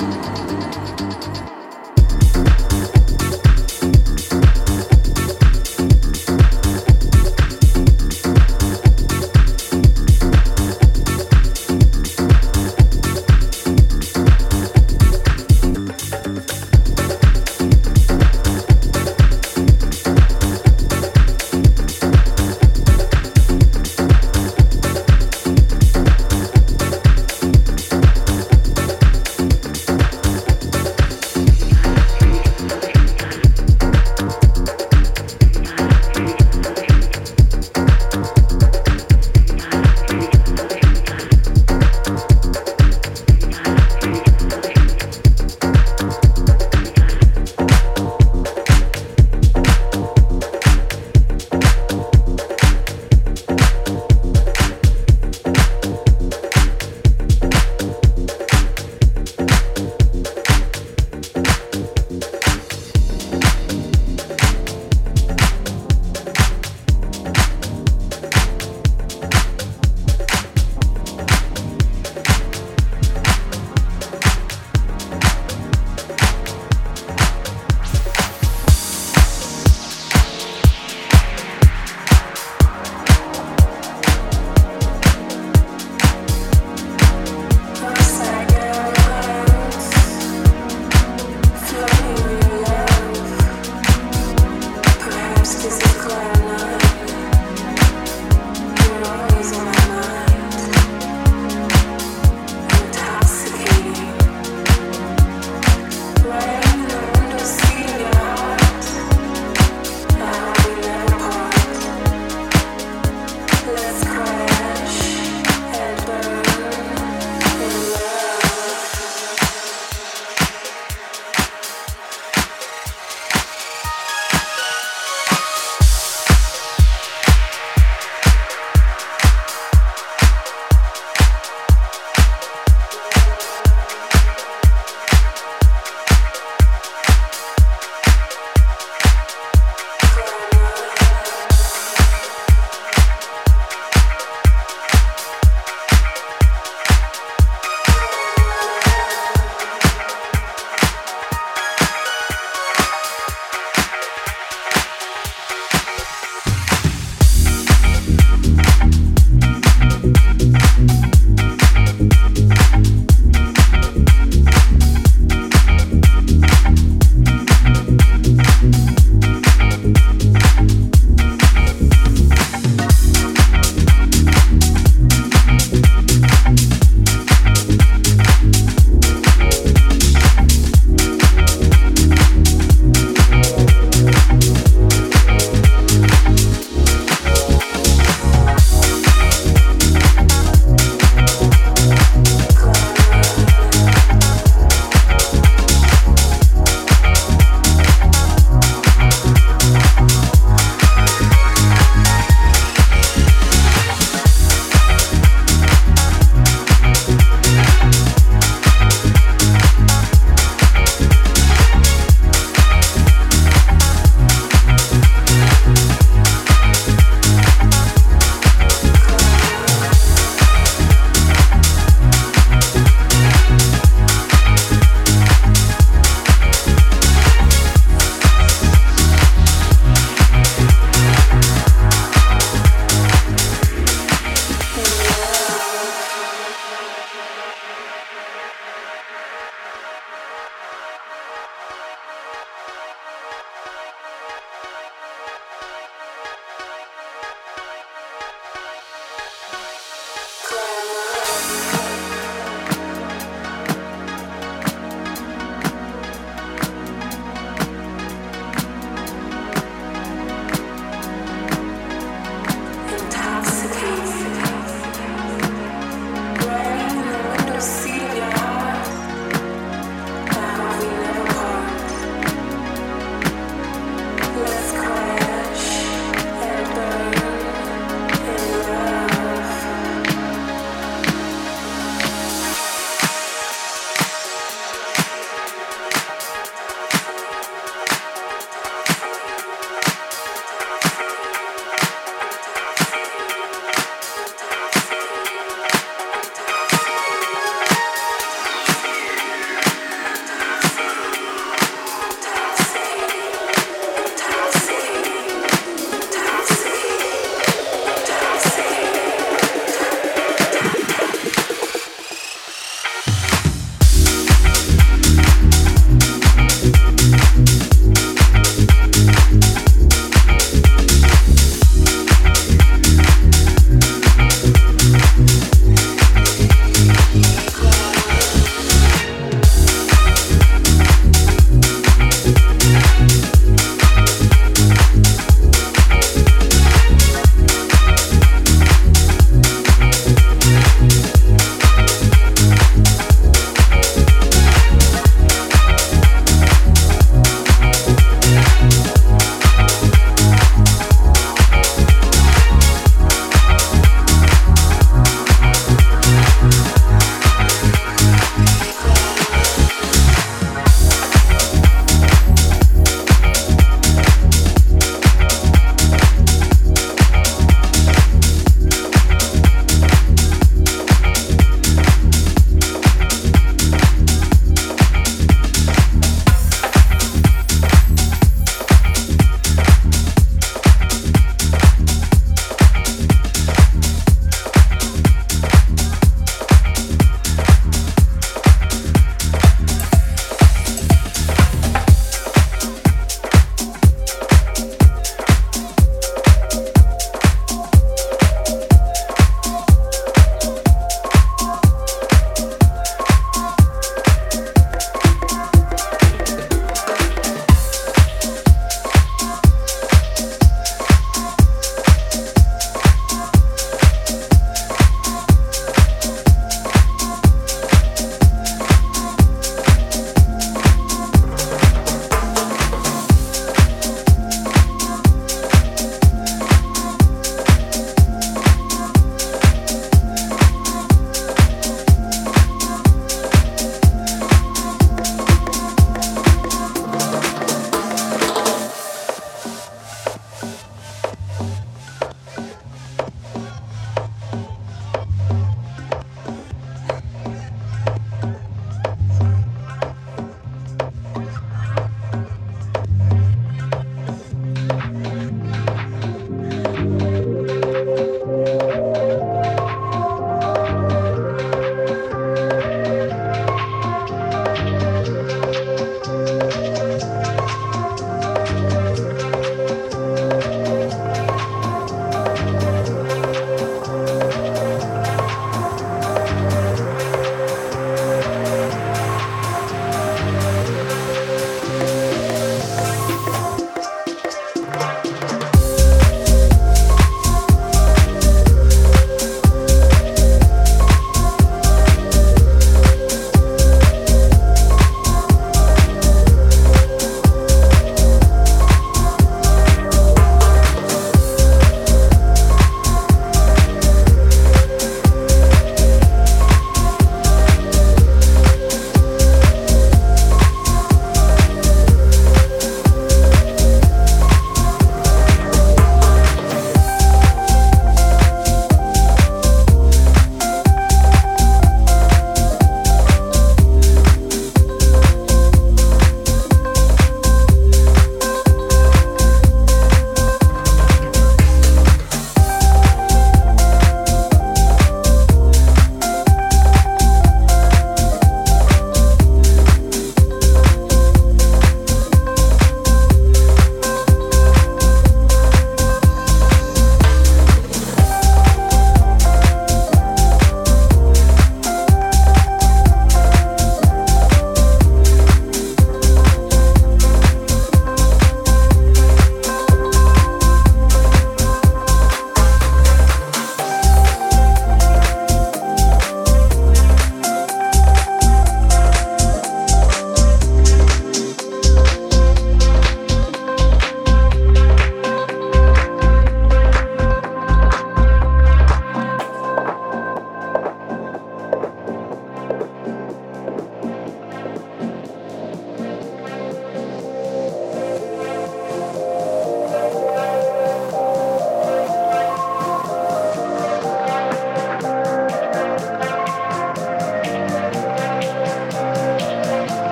Música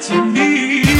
to me.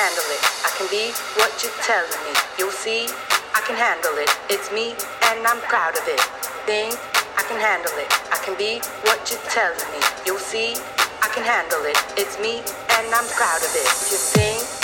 Handle it. I can be what you're telling me. You'll see, I can handle it. It's me, and I'm proud of it. Think, I can handle it. I can be what you're telling me. You'll see, I can handle it. It's me, and I'm proud of it. You think